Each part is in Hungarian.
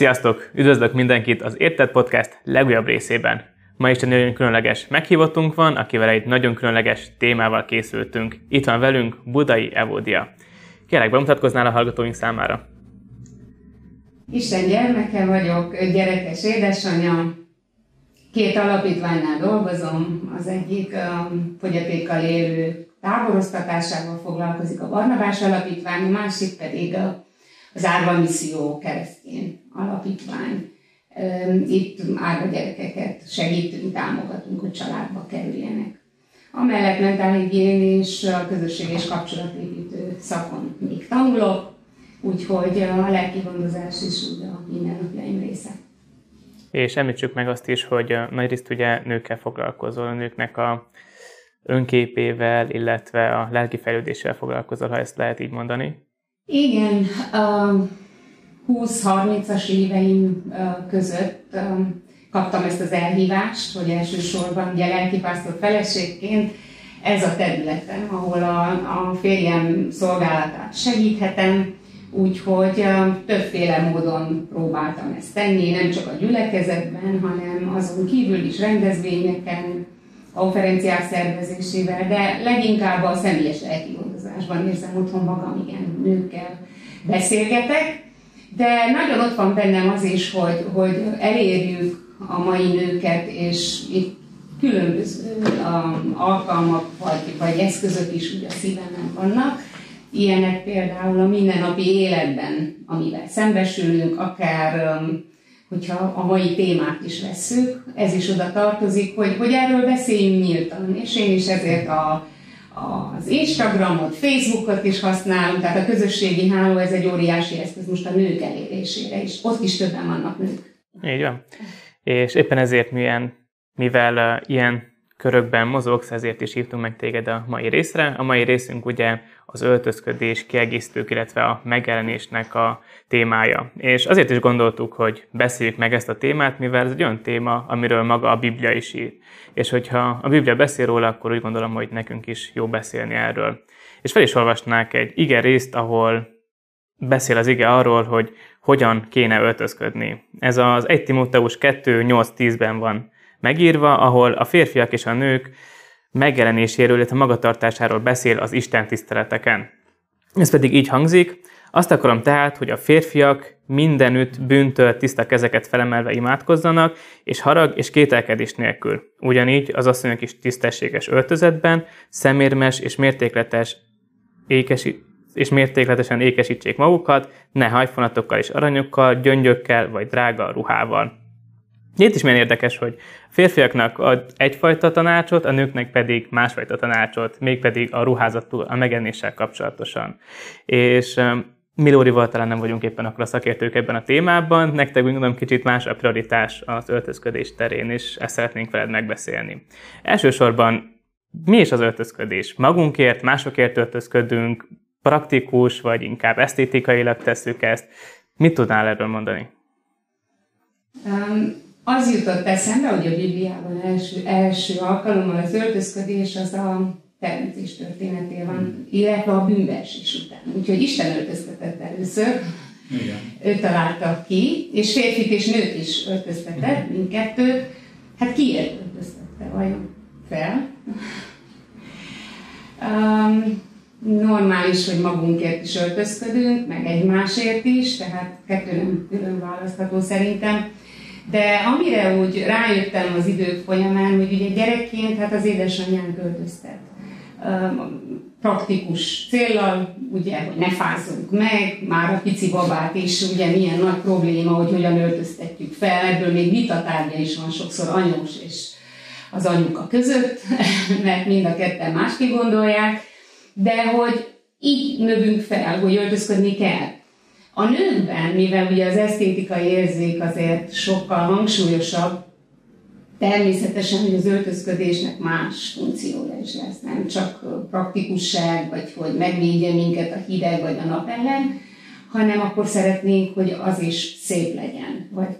Sziasztok! Üdvözlök mindenkit az Érted Podcast legújabb részében. Ma is egy nagyon különleges meghívottunk van, akivel egy nagyon különleges témával készültünk. Itt van velünk Budai Evódia. Kérlek, bemutatkoznál a hallgatóink számára? Isten gyermeke vagyok, gyerekes édesanyja. Két alapítványnál dolgozom, az egyik a fogyatékkal élő táboroztatásával foglalkozik a Barnabás Alapítvány, a másik pedig a az Árva Misszió keresztény alapítvány. Itt árva gyerekeket segítünk, támogatunk, hogy családba kerüljenek. Amellett mentálhigién és a közösség és kapcsolatépítő szakon még tanulok, úgyhogy a lelki is úgy a mindennapjaim része. És említsük meg azt is, hogy nagyrészt ugye nőkkel foglalkozol, a nőknek a önképével, illetve a lelki fejlődéssel foglalkozol, ha ezt lehet így mondani. Igen, a 20-30-as éveim között kaptam ezt az elhívást, hogy elsősorban ugye lelkipásztor feleségként ez a területem, ahol a, a férjem szolgálatát segíthetem, úgyhogy többféle módon próbáltam ezt tenni, nem csak a gyülekezetben, hanem azon kívül is rendezvényeken, konferenciák szervezésével, de leginkább a személyes lelkigondozásban érzem otthon magam, igen, nőkkel beszélgetek, de nagyon ott van bennem az is, hogy, hogy elérjük a mai nőket, és itt különböző alkalmak vagy, vagy eszközök is ugye a szívemen vannak. Ilyenek például a mindennapi életben, amivel szembesülünk, akár hogyha a mai témát is veszük, ez is oda tartozik, hogy, hogy erről beszéljünk nyíltan, és én is ezért a, az Instagramot, Facebookot is használom, tehát a közösségi háló, ez egy óriási eszköz most a nők elérésére is. Ott is többen vannak nők. Így van. És éppen ezért milyen, mivel uh, ilyen körökben mozogsz, ezért is hívtunk meg téged a mai részre. A mai részünk ugye az öltözködés, kiegészítők, illetve a megjelenésnek a témája. És azért is gondoltuk, hogy beszéljük meg ezt a témát, mivel ez egy olyan téma, amiről maga a Biblia is ír. És hogyha a Biblia beszél róla, akkor úgy gondolom, hogy nekünk is jó beszélni erről. És fel is olvasnák egy ige részt, ahol beszél az ige arról, hogy hogyan kéne öltözködni. Ez az 1 Timóteus 2, 8-10-ben van megírva, ahol a férfiak és a nők megjelenéséről, illetve magatartásáról beszél az Isten tiszteleteken. Ez pedig így hangzik, azt akarom tehát, hogy a férfiak mindenütt bűntől tiszta kezeket felemelve imádkozzanak, és harag és kételkedés nélkül. Ugyanígy az asszonyok is tisztességes öltözetben, szemérmes és mértékletes ékesi, és mértékletesen ékesítsék magukat, ne hajfonatokkal és aranyokkal, gyöngyökkel vagy drága ruhával. Itt is milyen érdekes, hogy férfiaknak ad egyfajta tanácsot, a nőknek pedig másfajta tanácsot, mégpedig a ruházatú, a megenéssel kapcsolatosan. És Milórival talán nem vagyunk éppen akkor a szakértők ebben a témában, nektek úgy gondolom kicsit más a prioritás az öltözködés terén, és ezt szeretnénk veled megbeszélni. Elsősorban mi is az öltözködés? Magunkért, másokért öltözködünk, praktikus, vagy inkább esztétikailag tesszük ezt? Mit tudnál erről mondani? Um, az jutott eszembe, hogy a Bibliában első, első alkalommal az öltözködés az a teremtés történetével van, illetve a bűnbeesés után. Úgyhogy Isten öltöztetett először, Igen. ő találta ki, és férfit és nőt is öltöztetett, uh-huh. mindkettőt. Hát kiért öltöztette vajon fel? Um, normális, hogy magunkért is öltözködünk, meg egymásért is, tehát kettő nem külön választható szerintem. De amire úgy rájöttem az idők folyamán, hogy ugye gyerekként hát az édesanyján költöztet. Praktikus céllal, ugye, hogy ne fázzunk meg, már a pici babát is, ugye milyen nagy probléma, hogy hogyan öltöztetjük fel, ebből még vitatárgya is van sokszor anyós és az anyuka között, mert mind a ketten másképp gondolják, de hogy így növünk fel, hogy öltözködni kell. A nőkben, mivel ugye az esztétikai érzék azért sokkal hangsúlyosabb, természetesen, hogy az öltözködésnek más funkciója is lesz, nem csak praktikusság, vagy hogy megvédje minket a hideg vagy a nap ellen, hanem akkor szeretnénk, hogy az is szép legyen, vagy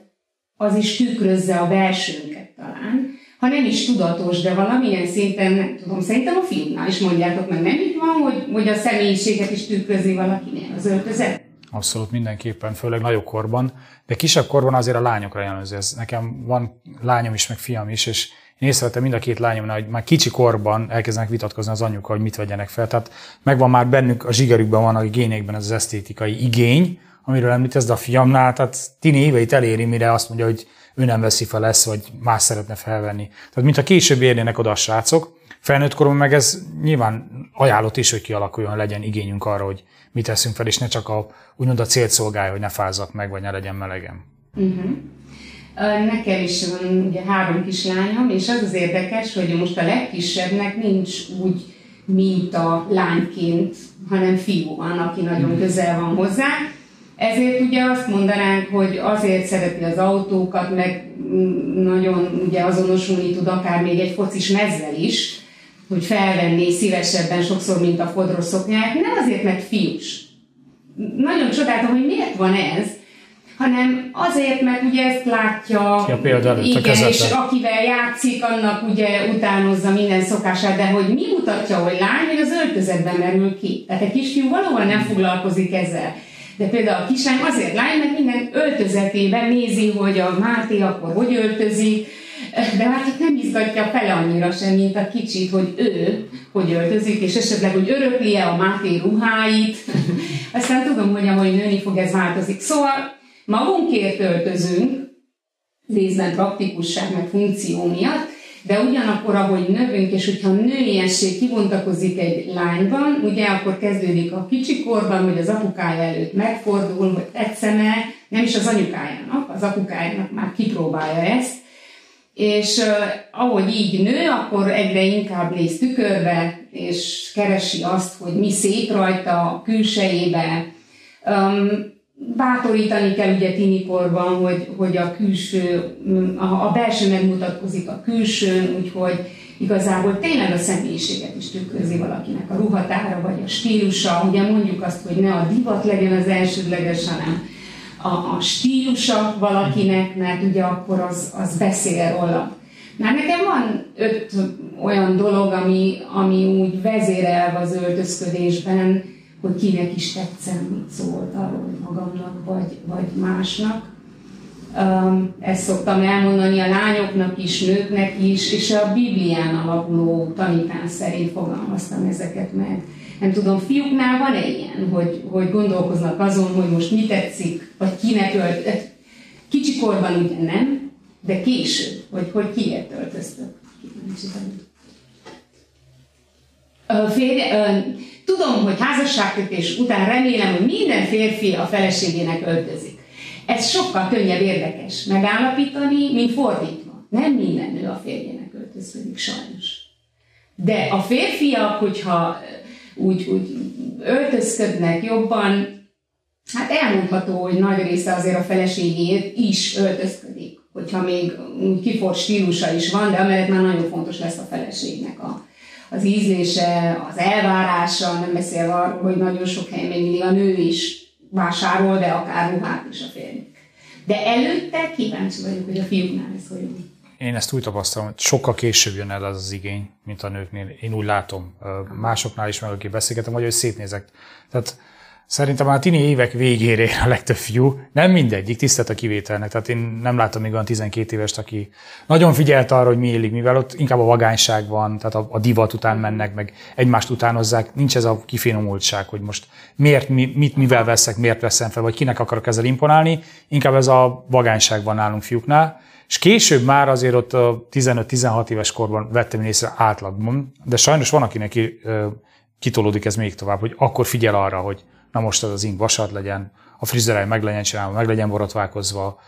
az is tükrözze a belsőnket talán, ha nem is tudatos, de valamilyen szinten, nem tudom, szerintem a filmnál is mondjátok meg, nem így van, hogy, hogy a személyiséget is tükrözi valakinél az öltözet? Abszolút mindenképpen, főleg nagyobb korban, de kisebb korban azért a lányokra jellemző. Ez nekem van lányom is, meg fiam is, és én észrevettem mind a két lányomnál, hogy már kicsi korban elkezdenek vitatkozni az anyukkal, hogy mit vegyenek fel. Tehát megvan már bennük, a zsigerükben van a génékben ez az esztétikai igény, amiről említesz, de a fiamnál, tehát tini éveit eléri, mire azt mondja, hogy ő nem veszi fel lesz, vagy más szeretne felvenni. Tehát mintha később érnének oda a srácok, felnőtt koromban meg ez nyilván ajánlott is, hogy kialakuljon, legyen igényünk arra, hogy mit teszünk fel, és ne csak a, úgymond a célt szolgálja, hogy ne fázzak meg, vagy ne legyen melegem. Uh-huh. Nekem is van ugye három kislányom, és az az érdekes, hogy most a legkisebbnek nincs úgy mint a lányként, hanem fiú van, aki nagyon mhm. közel van hozzá. Ezért ugye azt mondanánk, hogy azért szereti az autókat, meg nagyon ugye azonosulni tud akár még egy focis mezzel is, hogy felvenné szívesebben sokszor, mint a fodros szoknyát, nem azért, mert fiús. Nagyon csodáltam, hogy miért van ez, hanem azért, mert ugye ezt látja, ja, például igen, és akivel játszik, annak ugye utánozza minden szokását, de hogy mi mutatja, hogy lány, hogy az öltözetben merül ki. Tehát egy kisfiú valóban nem foglalkozik ezzel. De például a kislány azért lány, mert minden öltözetében nézi, hogy a Máté akkor hogy öltözik, de hát itt nem izgatja fel annyira sem, mint a kicsit, hogy ő hogy öltözik, és esetleg, hogy örökli-e a Máté ruháit. Aztán tudom, hogy ahogy nőni fog, ez változik. Szóval magunkért öltözünk, részben praktikusság meg funkció miatt, de ugyanakkor, ahogy növünk, és hogyha nőiesség kibontakozik egy lányban, ugye akkor kezdődik a kicsikorban, hogy az apukája előtt megfordul, hogy tetszene, nem is az anyukájának, az apukájának már kipróbálja ezt, és uh, ahogy így nő, akkor egyre inkább néz tükörbe, és keresi azt, hogy mi szép rajta a külsejébe. Um, bátorítani kell ugye tinikorban, hogy, hogy a külső, a, a belső megmutatkozik a külsőn, úgyhogy igazából tényleg a személyiséget is tükrözi valakinek a ruhatára, vagy a stílusa. Ugye mondjuk azt, hogy ne a divat legyen az elsődleges, hanem a, a stílusa valakinek, mert ugye akkor az, az beszél róla. Már nekem van öt olyan dolog, ami, ami úgy vezérel az öltözködésben, hogy kinek is tetszem, mit szólt arról, magamnak vagy, vagy másnak. Um, ezt szoktam elmondani a lányoknak is, nőknek is, és a Biblián alapuló tanítás szerint fogalmaztam ezeket meg. Nem tudom, fiúknál van-e ilyen, hogy, hogy gondolkoznak azon, hogy most mi tetszik, vagy kinek ölt. Kicsikorban ugye nem, de később, hogy, hogy kiért öltöztök. Férje, tudom, hogy házasságkötés után remélem, hogy minden férfi a feleségének öltözik. Ez sokkal könnyebb érdekes megállapítani, mint fordítva. Nem minden nő a férjének öltözködik, sajnos. De a férfiak, hogyha úgy, úgy öltözködnek jobban, hát elmondható, hogy nagy része azért a feleségért is öltözködik, hogyha még kifort stílusa is van, de amellett már nagyon fontos lesz a feleségnek a, az ízlése, az elvárása, nem beszélve arról, hogy nagyon sok helyen még mindig a nő is vásárol, de akár ruhát is a férjük. De előtte kíváncsi vagyok, hogy a fiúknál ez hogy én ezt úgy tapasztalom, hogy sokkal később jön el az az igény, mint a nőknél. Én úgy látom. Másoknál is meg, aki beszélgetem, vagy hogy szétnézek. Tehát Szerintem már a tini évek végére a legtöbb fiú, nem mindegyik, tisztelt a kivételnek. Tehát én nem látom még olyan 12 évest, aki nagyon figyelt arra, hogy mi élik, mivel ott inkább a vagányság van, tehát a, a divat után mennek, meg egymást utánozzák. Nincs ez a kifinomultság, hogy most miért, mi, mit, mivel veszek, miért veszem fel, vagy kinek akarok ezzel imponálni. Inkább ez a vagányság van nálunk fiúknál. És később már azért ott a 15-16 éves korban vettem észre átlagban, de sajnos van, akinek kitolódik ez még tovább, hogy akkor figyel arra, hogy na most az az ing vasat legyen, a frizeráj meg legyen csinálva, meg legyen borotválkozva,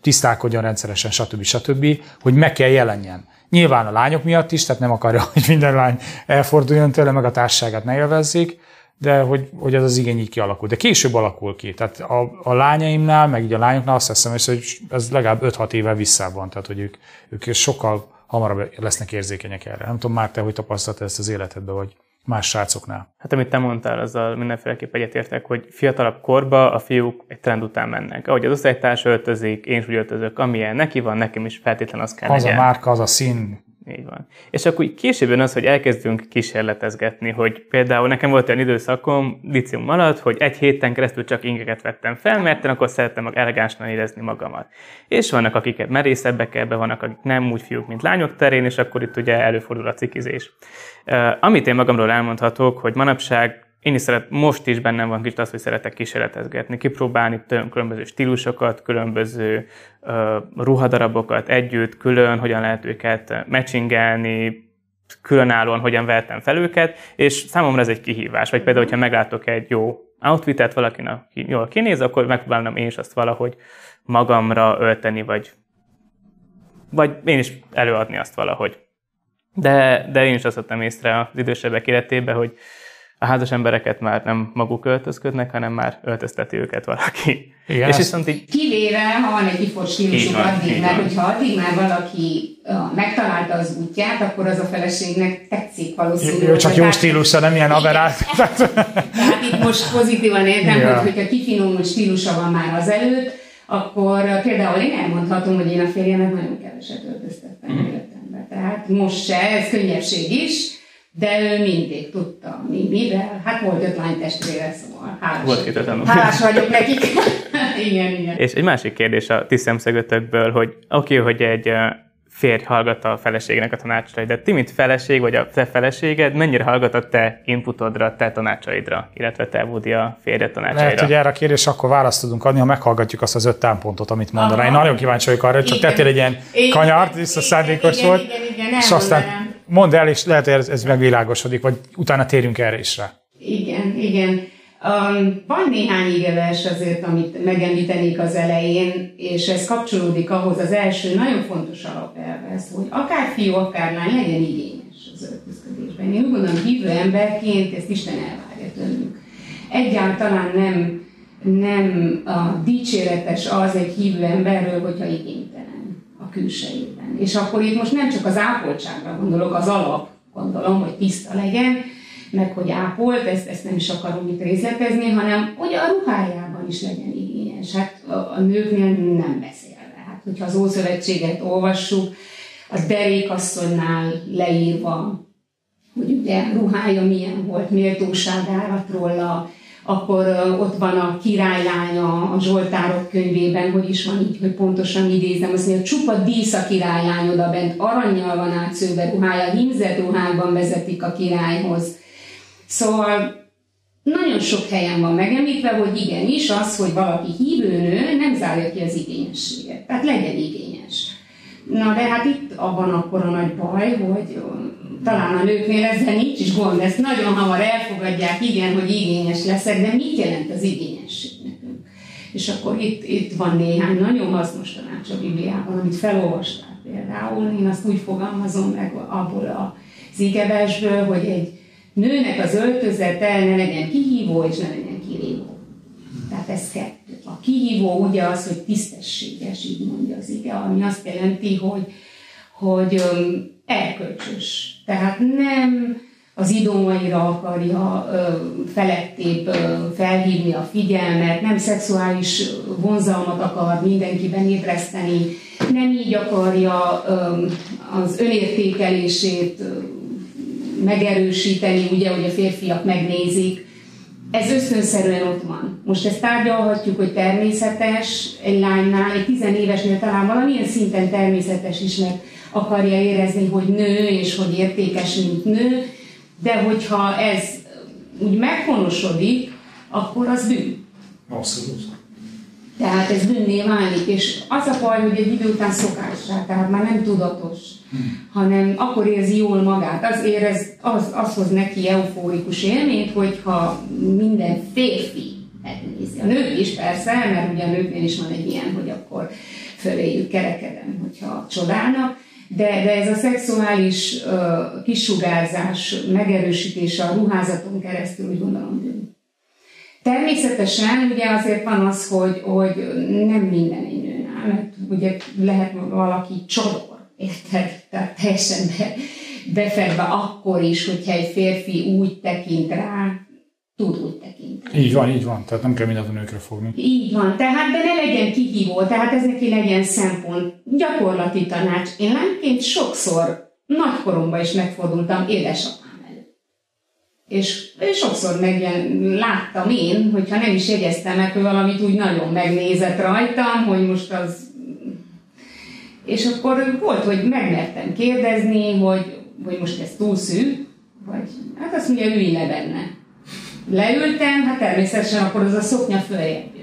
tisztálkodjon rendszeresen, stb. stb., hogy meg kell jelenjen. Nyilván a lányok miatt is, tehát nem akarja, hogy minden lány elforduljon tőle, meg a társaságát ne élvezzék, de hogy, hogy ez az igény így kialakul. De később alakul ki. Tehát a, a lányaimnál, meg így a lányoknál azt hiszem, hogy ez legalább 5-6 éve vissza van. Tehát, hogy ők, ők sokkal hamarabb lesznek érzékenyek erre. Nem tudom, már te hogy tapasztaltad ezt az életedbe, vagy más srácoknál. Hát amit te mondtál, azzal mindenféleképp egyetértek, hogy fiatalabb korba a fiúk egy trend után mennek. Ahogy az osztálytárs öltözik, én is úgy öltözök, amilyen neki van, nekem is feltétlen az kell Az legyen. a márka, az a szín, Így van. És akkor később az, hogy elkezdünk kísérletezgetni, hogy például nekem volt olyan időszakom licium alatt, hogy egy héten keresztül csak ingeket vettem fel, mert én akkor szerettem meg elegánsan érezni magamat. És vannak, akik merészebbek ebbe, vannak, akik nem úgy fiúk, mint lányok terén, és akkor itt ugye előfordul a cikizés. Amit én magamról elmondhatok, hogy manapság én is szeret, most is bennem van kicsit az, hogy szeretek kísérletezgetni, kipróbálni különböző stílusokat, különböző uh, ruhadarabokat együtt, külön, hogyan lehet őket matchingelni, különállóan hogyan vettem fel őket, és számomra ez egy kihívás. Vagy például, hogyha meglátok egy jó outfitet, valakinek jól kinéz, akkor megpróbálom én is azt valahogy magamra ölteni, vagy, vagy én is előadni azt valahogy. De, de én is azt vettem észre az idősebbek életében, hogy a házas embereket már nem maguk öltözködnek, hanem már öltözteti őket valaki. Igen, és viszont így... Kivéve, ha van egy ifos stílusuk addig, mert hogyha addig már valaki uh, megtalálta az útját, akkor az a feleségnek tetszik valószínűleg. Jó, csak jó stílusa, nem ilyen aberált. Tehát itt most pozitívan értem, ja. hogy hogyha kifinomult stílusa van már az előtt, akkor például én elmondhatom, hogy én a férjemet nagyon keveset öltöztettem mm. életemben. Tehát most se, ez könnyebbség is, de ő mindig tudta, mi, mivel. Hát volt öt lány testvére, szóval hálás, volt két hálás vagyok nekik. igen, igen. És egy másik kérdés a ti szemszögötökből, hogy oké, okay, hogy egy férj hallgat a feleségnek a tanácsait, de ti, mint feleség, vagy a te feleséged, mennyire hallgat a te inputodra, te tanácsaidra, illetve te, Woody, a férjed tanácsaidra? Lehet, hogy erre a kérdés akkor választ tudunk adni, ha meghallgatjuk azt az öt támpontot, amit mondaná. Én nagyon kíváncsi vagyok arra, csak tettél egy ilyen igen, kanyart, vissza szándékos volt, igen, igen, igen, és aztán mondd el, és lehet, hogy ez, ez megvilágosodik, vagy utána térjünk erre is rá. Igen, igen. Um, van néhány igevers azért, amit megemlítenék az elején, és ez kapcsolódik ahhoz az első nagyon fontos alapelvez, hogy akár fiú, akár lány legyen igényes az öltözködésben. Én úgy gondolom, hívő emberként ezt Isten elvárja tőlünk. Egyáltalán nem, nem a dicséretes az egy hívő emberről, hogyha a külsejében. És akkor itt most nem csak az ápoltságra gondolok, az alap gondolom, hogy tiszta legyen, meg hogy ápolt, ezt, ezt nem is akarom itt részletezni, hanem hogy a ruhájában is legyen igényes. Hát a, a nőknél nem beszélve. Hát, hogyha az Ószövetséget olvassuk, a derékasszonynál leírva, hogy ugye ruhája milyen volt, méltóság árat róla, akkor ott van a királylánya a Zsoltárok könyvében, hogy is van így, hogy pontosan idézem, azt mondja, csupa dísz a királylány oda aranyjal van átszőve ruhája, hímzett ruhában vezetik a királyhoz. Szóval nagyon sok helyen van megemlítve, hogy igenis az, hogy valaki hívőnő nem zárja ki az igényességet. Tehát legyen igényes. Na de hát itt abban akkor a nagy baj, hogy talán a nőknél ezzel nincs is gond, ezt nagyon hamar elfogadják, igen, hogy igényes leszek, de mit jelent az igényesség nekünk? És akkor itt, itt van néhány nagyon hasznos tanács a Bibliában, amit felolvastál például. Én azt úgy fogalmazom meg abból az igevesből, hogy egy nőnek az öltözete ne legyen kihívó és ne legyen kirívó. Tehát ez kettő. A kihívó ugye az, hogy tisztességes, így mondja az ige, ami azt jelenti, hogy, hogy erkölcsös. Tehát nem az idomaira akarja felettébb felhívni a figyelmet, nem szexuális vonzalmat akar mindenkiben ébreszteni, nem így akarja az önértékelését megerősíteni, ugye, hogy a férfiak megnézik. Ez ösztönszerűen ott van. Most ezt tárgyalhatjuk, hogy természetes egy lánynál, egy tizenévesnél talán valamilyen szinten természetes is, mert akarja érezni, hogy nő, és hogy értékes, mint nő, de hogyha ez úgy meghonosodik, akkor az bűn. Abszolút. Tehát ez bűnné válik, és az a baj, hogy egy idő után szokássá, tehát már nem tudatos, hmm. hanem akkor érzi jól magát. Az érez, az, az hoz neki eufórikus élményt, hogyha minden férfi megnézi. A nők is persze, mert ugye a nőknél is van egy ilyen, hogy akkor föléjük kerekedem, hogyha csodálnak, de, de ez a szexuális uh, kisugárzás megerősítése a ruházaton keresztül úgy gondolom bűn. Természetesen ugye azért van az, hogy, hogy nem minden egy nőnál, mert ugye lehet valaki csodor, érted? Tehát teljesen be, befedve akkor is, hogyha egy férfi úgy tekint rá, tud úgy tekinteni. Így van, így van. Tehát nem kell mindent a nőkre fogni. Így van. Tehát, de ne legyen kihívó, tehát ez neki legyen szempont. Gyakorlati tanács. Én lányként sokszor nagykoromban is megfordultam édesapám előtt. És, és sokszor megjen, láttam én, hogyha nem is jegyeztem meg, hogy valamit úgy nagyon megnézett rajtam, hogy most az... És akkor volt, hogy megmertem kérdezni, hogy, hogy most ez túl szűk, vagy hát azt mondja, ülj le benne. Leültem, hát természetesen akkor az a szoknya följebb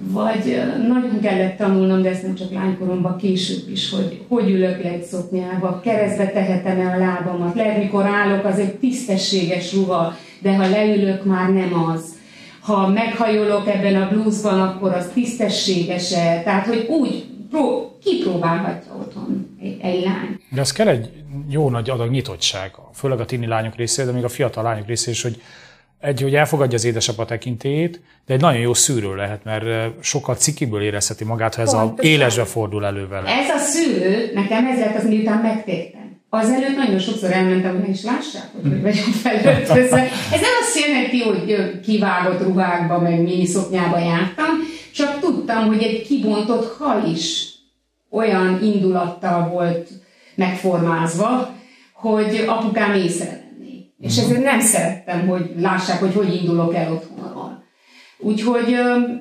vagy nagyon kellett tanulnom, de ezt nem csak lánykoromban, később is, hogy hogy ülök le egy szoknyába, keresztbe tehetem-e a lábamat. Lehet, mikor állok, az egy tisztességes ruha, de ha leülök, már nem az. Ha meghajolok ebben a bluesban, akkor az tisztességes-e. Tehát, hogy úgy pró- kipróbálhatja otthon egy, lány. De ez kell egy jó nagy adag nyitottság, főleg a tini lányok részéről, de még a fiatal lányok részéről is, hogy egy, hogy elfogadja az édesapa tekintélyét, de egy nagyon jó szűrő lehet, mert sokkal cikiből érezheti magát, ha ez Pontosan. a élesbe fordul elő vele. Ez a szűrő, nekem ez lett az, miután megtértem. Azelőtt nagyon sokszor elmentem, hogy is lássák, hogy hogy vagyok felöltözve. Ez nem azt jelenti, hogy kivágott ruhákba, meg mini szoknyába jártam, csak tudtam, hogy egy kibontott hal is olyan indulattal volt megformázva, hogy apukám észre és ezért nem szerettem, hogy lássák, hogy hogy indulok el otthonról. Úgyhogy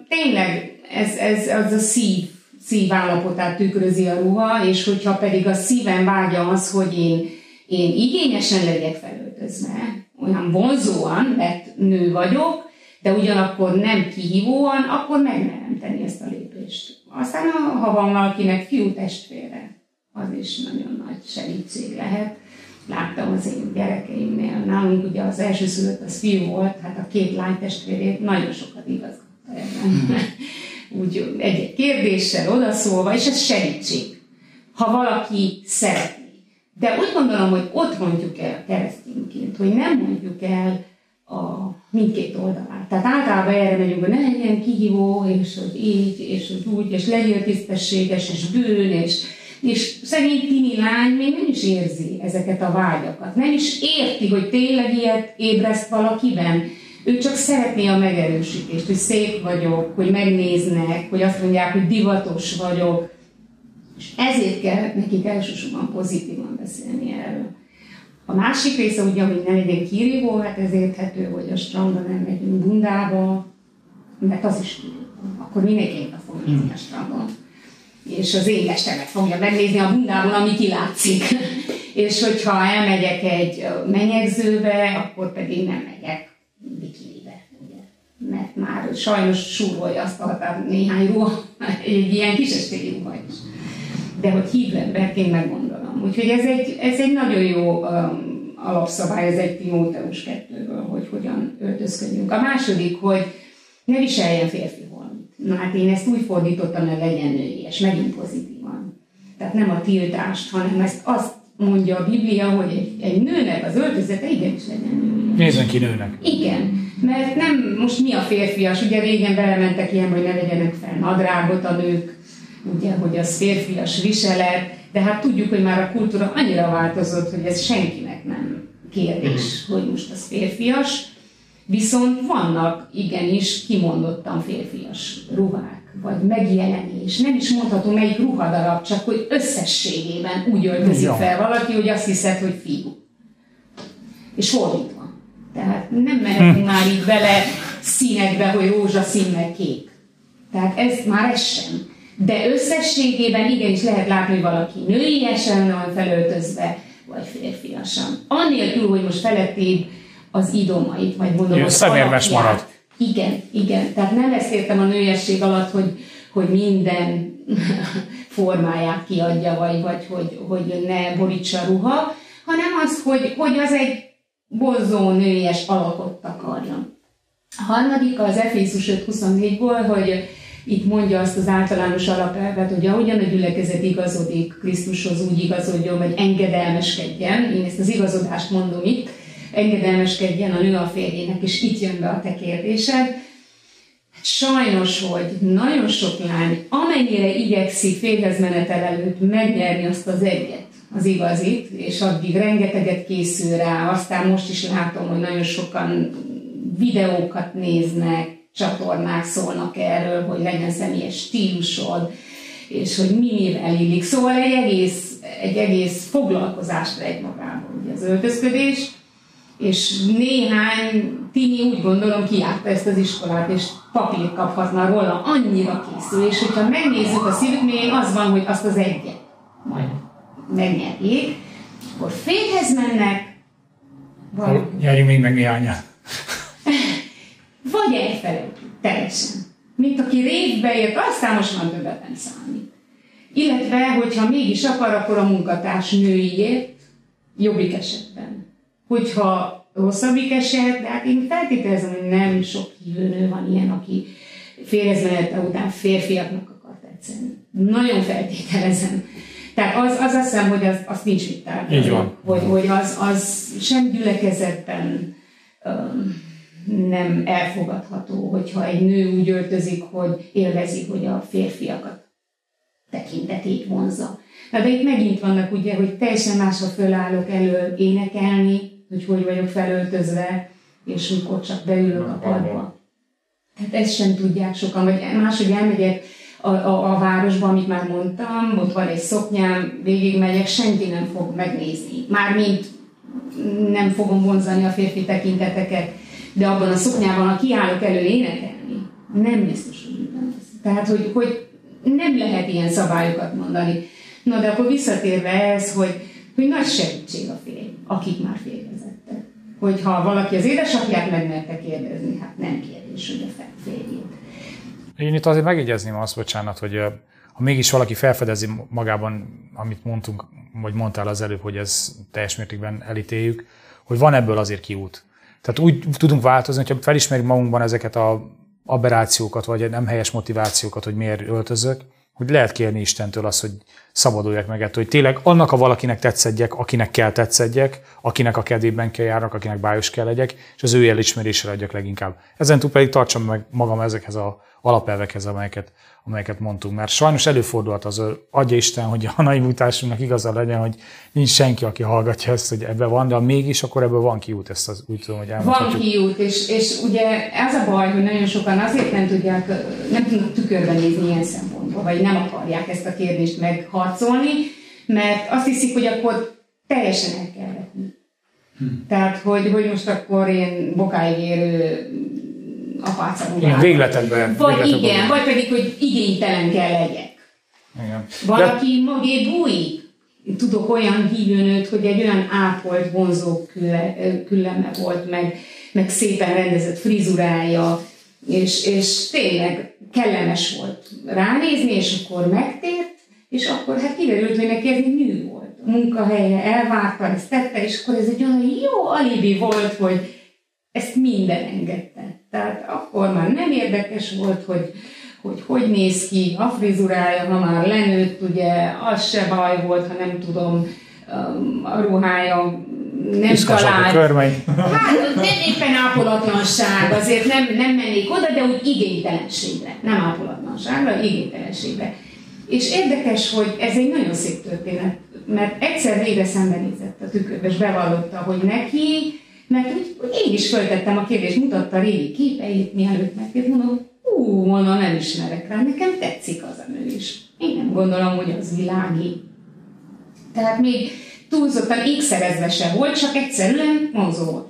tényleg ez, ez az a szív, szív állapotát tükrözi a ruha, és hogyha pedig a szívem vágya az, hogy én, én igényesen legyek felöltözve, olyan vonzóan, mert nő vagyok, de ugyanakkor nem kihívóan, akkor megmerem tenni ezt a lépést. Aztán, ha van valakinek fiú testvére, az is nagyon nagy segítség lehet láttam az én gyerekeimnél. Nálunk ugye az első szülött az fiú volt, hát a két lány testvérét nagyon sokat igazgatta ebben. Úgy egy-egy kérdéssel odaszólva, és ez segítség, ha valaki szeretné. De úgy gondolom, hogy ott mondjuk el keresztényként, hogy nem mondjuk el a mindkét oldalát. Tehát általában erre megyünk, hogy ne legyen kihívó, és hogy így, és hogy úgy, és legyél tisztességes, és bűn, és és szegény tini lány még nem is érzi ezeket a vágyakat. Nem is érti, hogy tényleg ilyet ébreszt valakiben. Ő csak szeretné a megerősítést, hogy szép vagyok, hogy megnéznek, hogy azt mondják, hogy divatos vagyok. És ezért kell nekik elsősorban pozitívan beszélni erről. A másik része ugye, hogy ne legyen kirívó, hát ez érthető, hogy a strandra nem megyünk bundába, mert az is kirívó. Akkor mindenképp a fog a strandon és az én testemet fogja megnézni a bundából, ami kilátszik. és hogyha elmegyek egy menyegzőbe, akkor pedig nem megyek bikinibe. Ugye? Mert már sajnos súrolja azt a néhány ruha, egy ilyen kisestégi ruha is. De hogy hívő emberként meggondolom. Úgyhogy ez egy, ez egy nagyon jó um, alapszabály, ez egy Timóteus kettőből, hogy hogyan öltözködjünk. A második, hogy ne viseljen férfi Na hát én ezt úgy fordítottam, hogy legyen nőies, megint pozitívan. Tehát nem a tiltást, hanem ezt azt mondja a Biblia, hogy egy, egy nőnek az öltözete igenis legyen nőies. Nézzen ki nőnek. Igen, mert nem, most mi a férfias, ugye régen belementek ilyen, hogy ne vegyenek fel nadrágot a nők, ugye, hogy az férfias viselet, de hát tudjuk, hogy már a kultúra annyira változott, hogy ez senkinek nem kérdés, hogy most az férfias, Viszont vannak igenis kimondottan férfias ruhák, vagy megjelenés. Nem is mondhatom melyik ruhadarab, csak hogy összességében úgy öltözik fel valaki, hogy azt hiszed, hogy fiú. És fordítva. Tehát nem mehetünk hm. már így bele színekbe, hogy rózsaszín meg kék. Tehát ez már ez sem. De összességében igenis lehet látni, hogy valaki nőiesen van felöltözve, vagy férfiasan. Annélkül, hogy most felettébb az idomait, vagy mondom, az szemérmes marad. Igen, igen. Tehát nem ezt értem a nőiesség alatt, hogy, hogy minden formáját kiadja, vagy, vagy hogy, hogy ne borítsa ruha, hanem az, hogy, hogy az egy bozzó nőies alakot akarjon. A harmadik az Efézus 5.24-ból, hogy itt mondja azt az általános alapelvet, hogy ahogyan a gyülekezet igazodik Krisztushoz, úgy igazodjon, vagy engedelmeskedjen. Én ezt az igazodást mondom itt, engedelmeskedjen a nő a férjének, és itt jön be a te kérdésed. Sajnos, hogy nagyon sok lány, amennyire igyekszik férhez menetel előtt megnyerni azt az egyet, az igazit, és addig rengeteget készül rá, aztán most is látom, hogy nagyon sokan videókat néznek, csatornák szólnak erről, hogy legyen személyes stílusod, és hogy mi mivel illik. Szóval egy egész egy egész foglalkozást egy magában, ugye az öltözködés, és néhány tini úgy gondolom kiárta ezt az iskolát, és papír kaphatna róla, annyira készül, és hogyha megnézzük a szívük mélyén, az van, hogy azt az egyet majd megnyerjék, akkor férhez mennek, vagy... Nyerjünk még meg néhányat. vagy elfelejtjük, teljesen. Mint aki révbe ért, aztán most már többet nem számít. Illetve, hogyha mégis akar, akkor a munkatárs nőiért, jobbik esetben. Hogyha rosszabbik eset, de hát én feltételezem, hogy nem sok hívőnő van ilyen, aki férjezmenete után férfiaknak akar tetszeni. Nagyon feltételezem. Tehát az, az azt hiszem, hogy az, az nincs mit tárgyalni. Hogy, hogy az, az sem gyülekezetben um, nem elfogadható, hogyha egy nő úgy öltözik, hogy élvezi, hogy a férfiakat tekintetét vonza. Na de itt megint vannak ugye, hogy teljesen másra fölállok elő énekelni, hogy hogy vagyok felöltözve, és mikor csak beülök a padba. Tehát ezt sem tudják sokan, vagy máshogy elmegyek a, a, a városba, amit már mondtam, ott van egy szoknyám, végigmegyek, senki nem fog megnézni. Mármint nem fogom vonzani a férfi tekinteteket, de abban a szoknyában, ha kiállok elő énekelni, nem biztos, hogy lesz. Tehát, hogy, hogy nem lehet ilyen szabályokat mondani. Na, de akkor visszatérve ez, hogy, hogy nagy segítség a férj, akik már férjezettek. Hogyha valaki az édesapját megmerte kérdezni, hát nem kérdés, hogy a férjét. Én itt azért megjegyezném azt, bocsánat, hogy ha mégis valaki felfedezi magában, amit mondtunk, vagy mondtál az előbb, hogy ez teljes mértékben elítéljük, hogy van ebből azért kiút. Tehát úgy tudunk változni, hogyha felismerjük magunkban ezeket a aberrációkat, vagy nem helyes motivációkat, hogy miért öltözök, hogy lehet kérni Istentől azt, hogy szabaduljak meg ettől, hogy tényleg annak a valakinek tetszedjek, akinek kell tetszedjek, akinek a kedvében kell járnak, akinek bájos kell legyek, és az ő elismerésre adjak leginkább. Ezen túl pedig tartsam meg magam ezekhez a alapelvekhez, amelyeket, amelyeket mondtunk. Mert sajnos előfordulhat az, adja Isten, hogy a naivitásunknak igaza legyen, hogy nincs senki, aki hallgatja ezt, hogy ebbe van, de ha mégis, akkor ebből van kiút, ezt az, úgy tudom, hogy elmondhatjuk. Van kiút, és, és ugye ez a baj, hogy nagyon sokan azért nem tudják, nem tudnak tükörben nézni ilyen szempontból, vagy nem akarják ezt a kérdést megharcolni, mert azt hiszik, hogy akkor teljesen el kell vetni. Hm. Tehát, hogy, hogy most akkor én bokáig érő apáca Igen, végletekben. Vagy végletekben. igen, vagy pedig, hogy igénytelen kell legyek. Igen. Valaki De... magé bújik. Tudok olyan hívőnőt, hogy egy olyan ápolt, vonzó külleme volt, meg, meg szépen rendezett frizurája, és, és tényleg kellemes volt ránézni, és akkor megtért, és akkor hát kiderült, hogy neki ez egy nő volt. A munkahelye elvárta, ezt tette, és akkor ez egy olyan jó alibi volt, hogy ezt minden engedte. Tehát akkor már nem érdekes volt, hogy hogy hogy néz ki a frizurája, ha már lenőtt, ugye, az se baj volt, ha nem tudom, um, a ruhája nem talált. Hát nem éppen ápolatlanság, azért nem, nem mennék oda, de úgy igénytelenségre. Nem ápolatlanságra, igénytelenségre. És érdekes, hogy ez egy nagyon szép történet, mert egyszer végre szembenézett a tükörbe, és bevallotta, hogy neki mert úgy, én is föltettem a kérdést, mutatta a régi képeit, mielőtt megkért, mondom, hú, mondom, nem ismerek rá, nekem tetszik az a nő is. Én nem gondolom, hogy az világi. Tehát még túlzottan ékszerezve se volt, csak egyszerűen volt.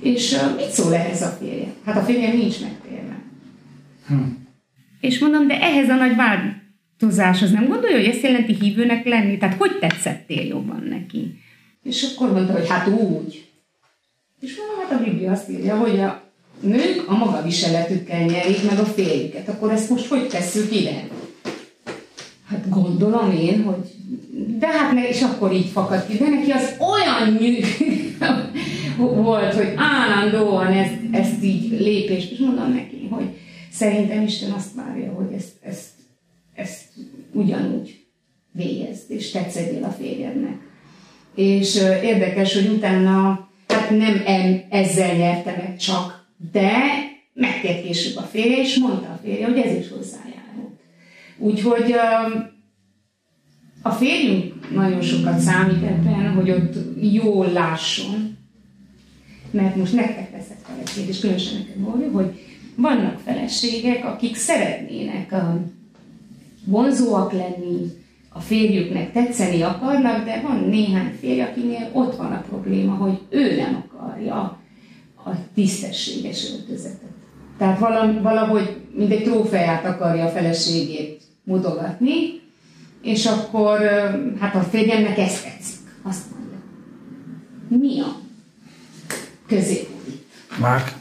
És uh, mit szól ehhez a férje? Hát a férje nincs megtérve. Hm. És mondom, de ehhez a nagy változáshoz nem gondolja, hogy ezt jelenti hívőnek lenni? Tehát hogy tetszettél jobban neki? És akkor mondta, hogy hát úgy. És mondom, hát a Biblia azt írja, hogy a nők a maga viseletükkel nyerik meg a férjüket. Akkor ezt most hogy tesszük ide? Hát gondolom én, hogy de hát ne, és akkor így fakad ki. De neki az olyan nyű volt, hogy állandóan ezt, ezt így lépés, és mondom neki, hogy szerintem Isten azt várja, hogy ezt, ezt, ezt ugyanúgy végezd, és tetszedjél a férjednek. És érdekes, hogy utána Hát nem ezzel nyerte meg csak, de megtért később a férje, és mondta a férje, hogy ez is hozzájárult. Úgyhogy a férjünk nagyon sokat számít ebben, hogy ott jól lásson, mert most nektek teszek feleség, és különösen nekem mondjuk, hogy vannak feleségek, akik szeretnének vonzóak lenni, a férjüknek tetszeni akarnak, de van néhány férj, akinél ott van a probléma, hogy ő nem akarja a tisztességes öltözetet. Tehát valahogy, mint egy trófeát akarja a feleségét mutogatni, és akkor hát a férjemnek ezt tetszik. Azt mondja. Mi a középút? Márk.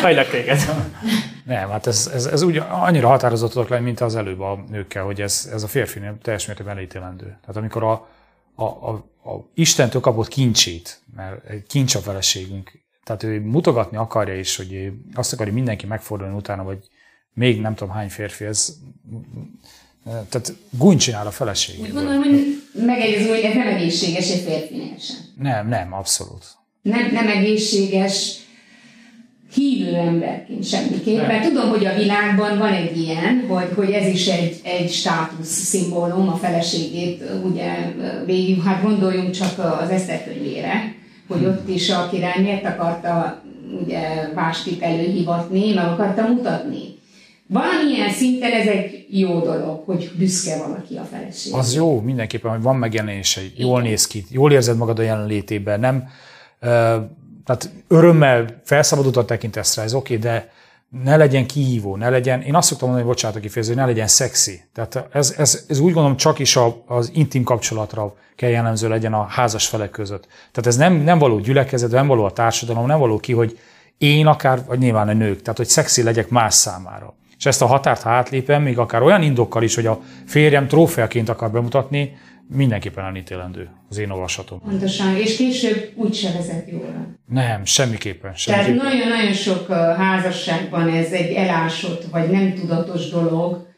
Hajlak téged. Nem, hát ez, ez, ez úgy annyira határozott tudok lenni, mint az előbb a nőkkel, hogy ez, ez a férfi nem teljes mértékben elítélendő. Tehát amikor a, a, a, a Istentől kapott kincsét, mert egy kincs a feleségünk, tehát ő mutogatni akarja is, hogy azt akarja mindenki megfordulni utána, vagy még nem tudom hány férfi, ez tehát gúny csinál a feleség. Úgy gondolom, hogy megegyező, hogy ez nem egészséges egy férfinél sem. Nem, nem, abszolút. Nem, nem egészséges hívő emberként semmiképp. Mert tudom, hogy a világban van egy ilyen, hogy, hogy ez is egy, egy státusz szimbólum, a feleségét ugye végig, hát gondoljunk csak az Eszter könyvére, hogy ott is a király miért akarta ugye Vástit előhivatni, meg akarta mutatni. Valamilyen szinten ez egy jó dolog, hogy büszke valaki a feleség. Az jó, mindenképpen, hogy van megjelenése, jól néz ki, jól érzed magad a jelenlétében, nem tehát örömmel felszabadultan tekintesz rá, ez oké, okay, de ne legyen kihívó, ne legyen, én azt szoktam mondani, hogy bocsánat a kifejező, ne legyen szexi. Tehát ez, ez, ez úgy gondolom csak is a, az intim kapcsolatra kell jellemző legyen a házas felek között. Tehát ez nem, nem való gyülekezet, nem való a társadalom, nem való ki, hogy én akár, vagy nyilván a nők, tehát hogy szexi legyek más számára. És ezt a határt, ha átlépem, még akár olyan indokkal is, hogy a férjem trófeaként akar bemutatni, mindenképpen elítélendő az én olvasatom. Pontosan, és később úgy se vezet jól. Nem, semmiképpen. semmiképpen. Tehát nagyon-nagyon sok házasságban ez egy elásott, vagy nem tudatos dolog,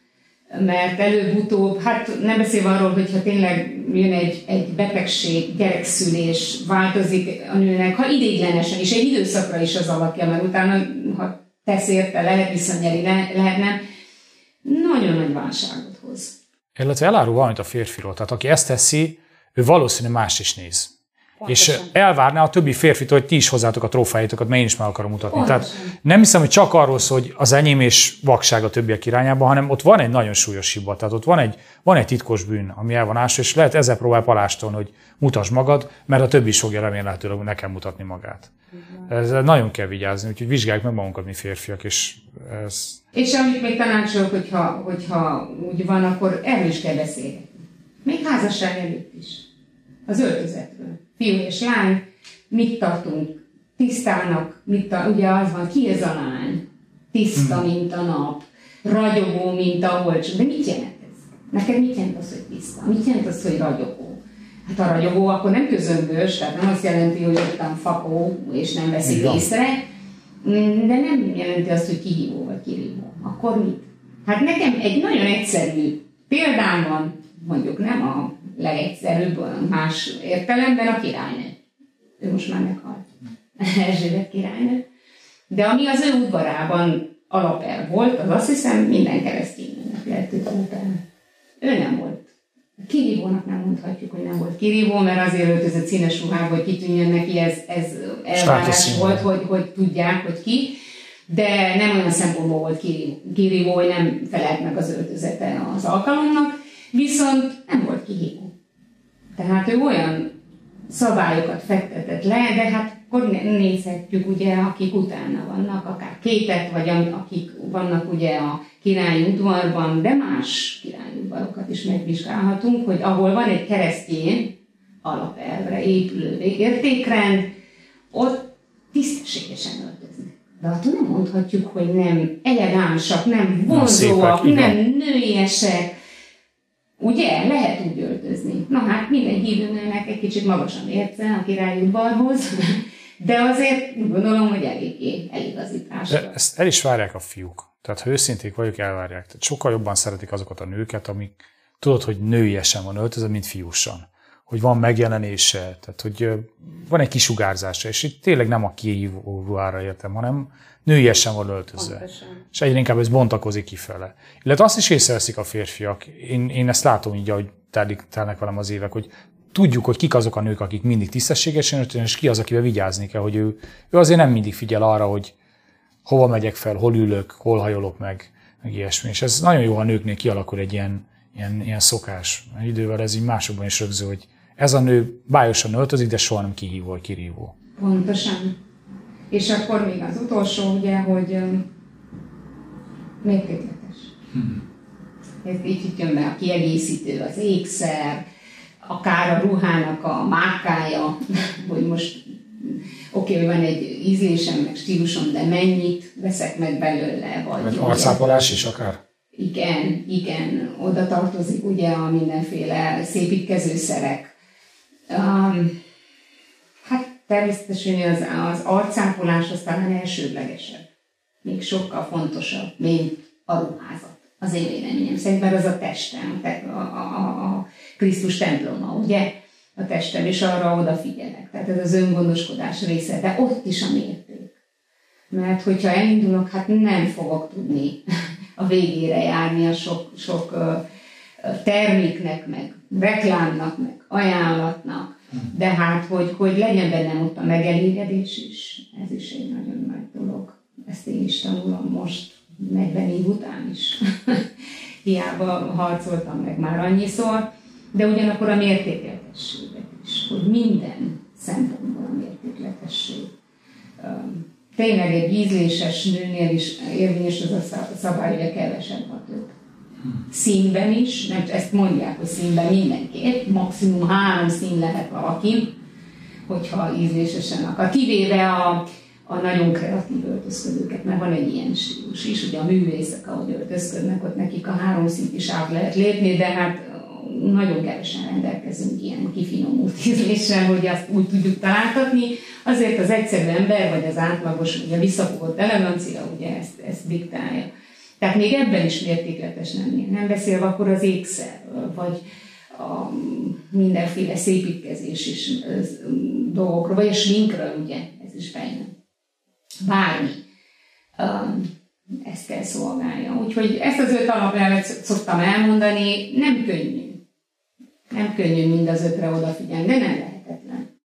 mert előbb-utóbb, hát nem beszélve arról, hogyha tényleg jön egy, egy betegség, gyerekszülés, változik a nőnek, ha idéglenesen is, egy időszakra is az alakja, mert utána, ha tesz érte, lehet viszonyelni, lehet nem, nagyon nagy válságot. Illetve elárul valamit a férfiról. Tehát aki ezt teszi, ő valószínűleg más is néz. Pontosan. És elvárná a többi férfit, hogy ti is hozzátok a trófáitokat, mert én is meg akarom mutatni. Pontosan. Tehát nem hiszem, hogy csak arról szól, hogy az enyém és vakság a többiek irányába, hanem ott van egy nagyon súlyos hiba. Tehát ott van egy, van egy titkos bűn, ami el van ásva, és lehet ezzel próbál palástolni, hogy mutasd magad, mert a többi is fogja remélhetőleg nekem mutatni magát. Ez nagyon kell vigyázni, úgyhogy vizsgáljuk meg magunkat, mi férfiak, és ez... És amit még tanácsolok, hogyha, hogyha úgy van, akkor erről is kell beszélni. Még házasság előtt is. Az öltözetről. Fiú és lány, mit tartunk tisztának, mit a, ugye az van, ki ez a lány? Tiszta, hmm. mint a nap, ragyogó, mint a olcsó. De mit jelent ez? Neked mit jelent az, hogy tiszta? Mit jelent az, hogy ragyogó? Hát a ragyogó akkor nem közömbös, tehát nem azt jelenti, hogy ottan fakó, és nem veszik észre, de nem jelenti azt, hogy kihívó vagy kirívó. Akkor mit? Hát nekem egy nagyon egyszerű példám van, mondjuk nem a legegyszerűbb, más értelemben a királynő. Ő most már meghalt. Erzsébet királynő. De ami az ő udvarában alapel volt, az azt hiszem minden kereszténynek lehet el. Ő nem volt. Kirívónak nem mondhatjuk, hogy nem volt kirívó, mert azért öltözött színes ruhába, hogy kitűnjön neki, ez, ez elvárás volt, hogy, hogy tudják, hogy ki. De nem olyan szempontból volt kirívó, hogy nem felelt meg az öltözete az alkalomnak, viszont nem volt kihívó. Tehát ő olyan szabályokat fektetett le, de hát akkor nézhetjük ugye, akik utána vannak, akár kétek, vagy akik vannak ugye a királyi udvarban, de más királyi udvarokat is megvizsgálhatunk, hogy ahol van egy keresztény alapelvre épülő értékrend, ott tisztességesen öltöznek. De attól nem mondhatjuk, hogy nem elegánsak, nem vonzóak, nem nőiesek, Ugye? Lehet úgy öltözni. Na hát minden hívőnőnek egy kicsit magasan érce a királyudvarhoz, de azért úgy gondolom, hogy eléggé eligazítás. Ezt el is várják a fiúk. Tehát ha őszinték vagyok, elvárják. Tehát sokkal jobban szeretik azokat a nőket, amik tudod, hogy nőiesen van öltözve, mint fiúsan. Hogy van megjelenése, tehát hogy van egy kisugárzása, és itt tényleg nem a kihívó ruhára értem, hanem nőiesen van öltözve. Pontosan. És egyre inkább ez bontakozik kifele. Illetve azt is észreveszik a férfiak, én, én ezt látom így, ahogy telik, telnek velem az évek, hogy tudjuk, hogy kik azok a nők, akik mindig tisztességesen öltöznek, és ki az, akivel vigyázni kell, hogy ő, ő azért nem mindig figyel arra, hogy hova megyek fel, hol ülök, hol hajolok meg, meg ilyesmi. És ez nagyon jó, ha a nőknél kialakul egy ilyen, ilyen, ilyen szokás. Idővel ez így másokban is rögzül, hogy ez a nő bájosan öltözik, de soha nem kihívó vagy kirívó. Pontosan. És akkor még az utolsó, ugye, hogy mértékletes. Hmm. Ez így jön be a kiegészítő, az ékszer, akár a ruhának a márkája, hogy most oké, okay, hogy van egy ízlésem, meg stílusom, de mennyit veszek meg belőle, vagy... Vagy arcápolás is akár? Igen, igen, oda tartozik ugye a mindenféle szépítkezőszerek. Um, hát természetesen az, az arcápolás az talán elsődlegesebb. Még sokkal fontosabb, mint a ruházat. Az én véleményem szerint, mert az a testem, a, a, a, a Krisztus temploma, ugye? A testem, és arra odafigyelek. Tehát ez az öngondoskodás része, de ott is a mérték. Mert hogyha elindulok, hát nem fogok tudni a végére járni a sok, sok terméknek, meg reklámnak, meg ajánlatnak, de hát, hogy, hogy legyen bennem ott a megelégedés is, ez is egy nagyon nagy dolog. Ezt én is tanulom most, 40 év után is. Hiába harcoltam meg már annyiszor, de ugyanakkor a mértékletességet is, hogy minden szempontból a mértékletesség tényleg egy ízléses nőnél is érvényes az a szabály, hogy a kevesebb a több. Színben is, nem ezt mondják, hogy színben mindenképp, maximum három szín lehet valaki, hogyha ízlésesen akar. Kivéve a, a nagyon kreatív öltözködőket, mert van egy ilyen stílus is, ugye a művészek, ahogy öltözködnek, ott nekik a három szint is át lehet lépni, de hát nagyon kevesen rendelkezünk ilyen kifinomult ízléssel, hogy azt úgy tudjuk találtatni. Azért az egyszerű ember, vagy az átlagos, ugye visszafogott elegancia, ugye ezt, ezt diktálja. Tehát még ebben is mértékletes nem, nem beszélve akkor az ékszer, vagy a mindenféle szépítkezés is dolgokról, vagy a sminkről, ugye, ez is bejön. Bármi. Um, ezt kell szolgálja. Úgyhogy ezt az öt alapelvet szoktam elmondani, nem könnyű nem könnyű mind az ötre odafigyelni, de nem lehetetlen.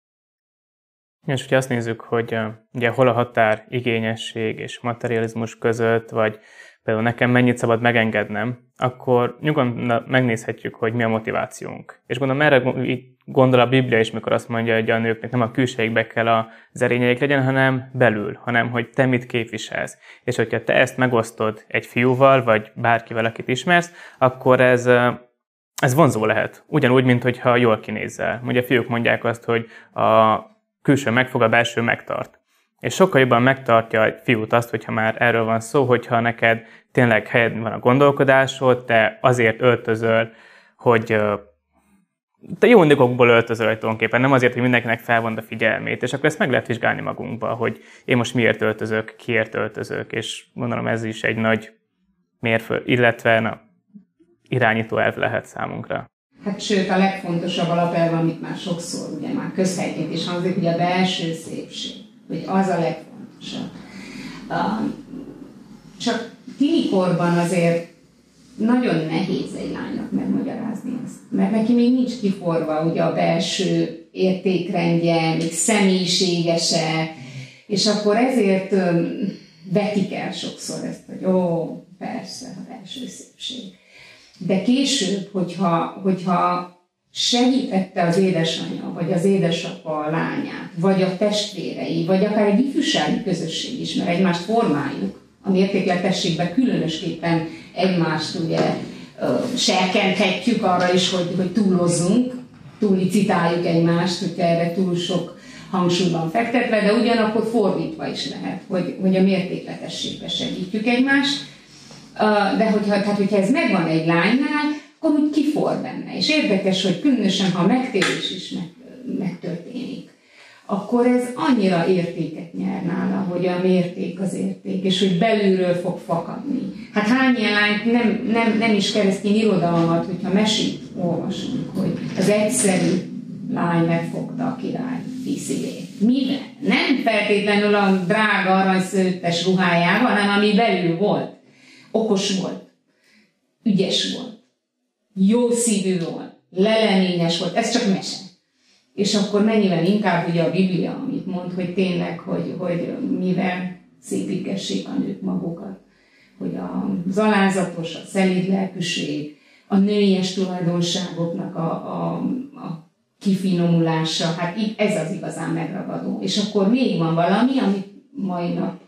És hogyha azt nézzük, hogy ugye hol a határ igényesség és materializmus között, vagy például nekem mennyit szabad megengednem, akkor nyugodtan megnézhetjük, hogy mi a motivációnk. És gondolom erre gondol a Biblia is, mikor azt mondja, hogy a nőknek nem a külségbe kell az erényeik legyen, hanem belül, hanem hogy te mit képviselsz. És hogyha te ezt megosztod egy fiúval, vagy bárkivel, akit ismersz, akkor ez ez vonzó lehet. Ugyanúgy, mint hogyha jól kinézzel. Ugye fiúk mondják azt, hogy a külső megfog, a belső megtart. És sokkal jobban megtartja egy fiút azt, hogyha már erről van szó, hogyha neked tényleg helyed van a gondolkodásod, te azért öltözöl, hogy te jó indikokból öltözöl tulajdonképpen, nem azért, hogy mindenkinek felvond a figyelmét, és akkor ezt meg lehet vizsgálni magunkba, hogy én most miért öltözök, kiért öltözök, és gondolom ez is egy nagy mérföld, illetve na, irányító elv lehet számunkra. Hát sőt, a legfontosabb alapelv, amit már sokszor, ugye már közhelyként is hangzik, hogy a belső szépség, hogy az a legfontosabb. csak tinikorban azért nagyon nehéz egy lánynak megmagyarázni ezt, mert neki még nincs kiforva ugye a belső értékrendje, még személyiségese, és akkor ezért vetik el sokszor ezt, hogy ó, persze, a belső szépség. De később, hogyha, hogyha segítette az édesanyja, vagy az édesapa a lányát, vagy a testvérei, vagy akár egy ifjúsági közösség is, mert egymást formáljuk, a mértékletességben különösképpen egymást ugye serkenthetjük arra is, hogy, hogy túlozzunk, túlicitáljuk egymást, hogyha erre túl sok hangsúly van fektetve, de ugyanakkor fordítva is lehet, hogy, hogy a mértékletességbe segítjük egymást, de hogyha, tehát, hogyha ez megvan egy lánynál, akkor úgy kifor benne. És érdekes, hogy különösen, ha megtérés is meg, megtörténik, akkor ez annyira értéket nyer nála, hogy a mérték az érték, és hogy belülről fog fakadni. Hát hány ilyen lányt nem, nem, nem is keresztény irodalmat, hogyha mesét olvasunk, hogy az egyszerű lány megfogta a király fiszilét. Mivel? Nem feltétlenül a drága aranyszőttes ruhájával, hanem ami belül volt okos volt, ügyes volt, jó szívű volt, leleményes volt, ez csak mese. És akkor mennyivel inkább ugye a Biblia, amit mond, hogy tényleg, hogy, hogy mivel szépítgessék a nők magukat, hogy a zalázatos, a szelíd lelkűség, a nőies tulajdonságoknak a, a, a kifinomulása, hát így ez az igazán megragadó. És akkor még van valami, amit mai nap,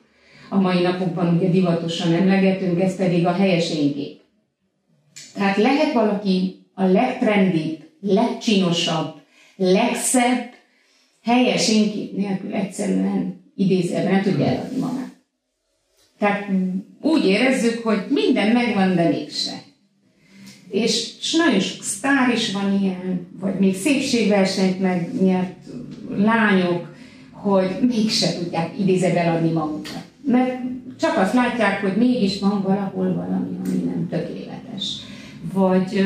a mai napokban ugye divatosan emlegetünk, ez pedig a helyes. Tehát lehet valaki a legtrendibb, legcsinosabb, legszebb, helyes énkép nélkül egyszerűen idézőben nem tudja eladni magát. Tehát úgy érezzük, hogy minden megvan, de mégse. És, és nagyon sok sztár is van ilyen, vagy még szépségversenyt megnyert lányok, hogy mégse tudják idézőben eladni magukat. Mert csak azt látják, hogy mégis van valahol valami, ami nem tökéletes. Vagy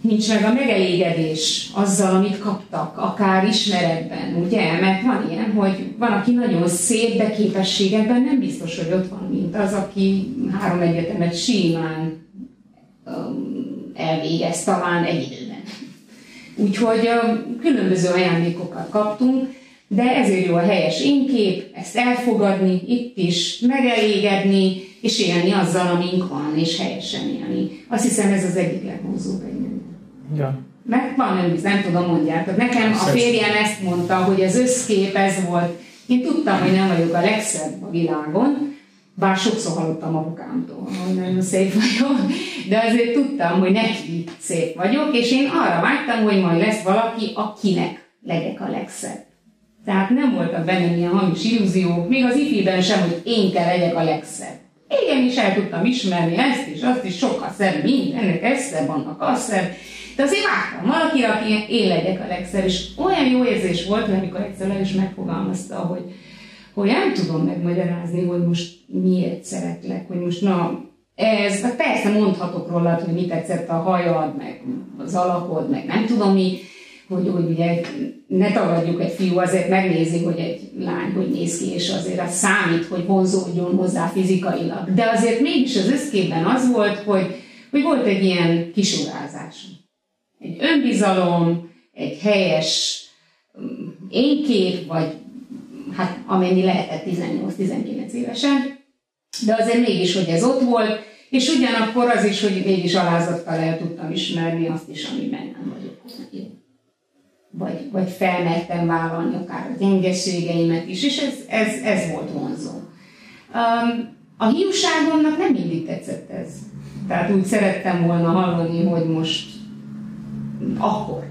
nincs meg a megelégedés azzal, amit kaptak, akár ismeretben, ugye? Mert van ilyen, hogy van, aki nagyon szép, de képességekben nem biztos, hogy ott van, mint az, aki három egyetemet simán elvégez talán egy időben. Úgyhogy különböző ajándékokat kaptunk, de ezért jó a helyes énkép, ezt elfogadni, itt is megelégedni, és élni azzal, amink van, és helyesen élni. Azt hiszem ez az egyik legvonzóbb egy Ja. Meg van önvíz, nem tudom, mondjátok. Nekem a férjem ezt mondta, hogy az összkép ez volt. Én tudtam, hogy nem vagyok a legszebb a világon, bár sokszor hallottam apukámtól, hogy nagyon szép vagyok, de azért tudtam, hogy neki szép vagyok, és én arra vágytam, hogy majd lesz valaki, akinek legyek a legszebb. Tehát nem voltak bennem ilyen hamis illúziók, még az ifiben sem, hogy én kell legyek a legszebb. Igen, is el tudtam ismerni ezt is, azt is sokkal szebb, mint ennek ez szebb, annak az szebb, de azért vártam valaki, aki én legyek a legszebb, és olyan jó érzés volt, mert amikor egyszer le is megfogalmazta, hogy, hogy nem tudom megmagyarázni, hogy most miért szeretlek, hogy most na, ez, persze mondhatok róla, hogy mit tetszett a hajad, meg az alakod, meg nem tudom mi, hogy, hogy ugye ne tagadjuk, egy fiú azért megnézi, hogy egy lány hogy néz ki, és azért az számít, hogy vonzódjon hozzá fizikailag. De azért mégis az összképben az volt, hogy, hogy volt egy ilyen kisurázás egy önbizalom, egy helyes mm, énkép, vagy hát amennyi lehetett 18-19 évesen, de azért mégis, hogy ez ott volt, és ugyanakkor az is, hogy mégis alázattal el tudtam ismerni azt is, amiben nem vagyok. Vagy, vagy felmertem vállalni akár a gyengeségeimet is, és ez, ez, ez volt vonzó. Um, a hiúságomnak nem mindig tetszett ez. Tehát úgy szerettem volna hallani, hogy most akkor.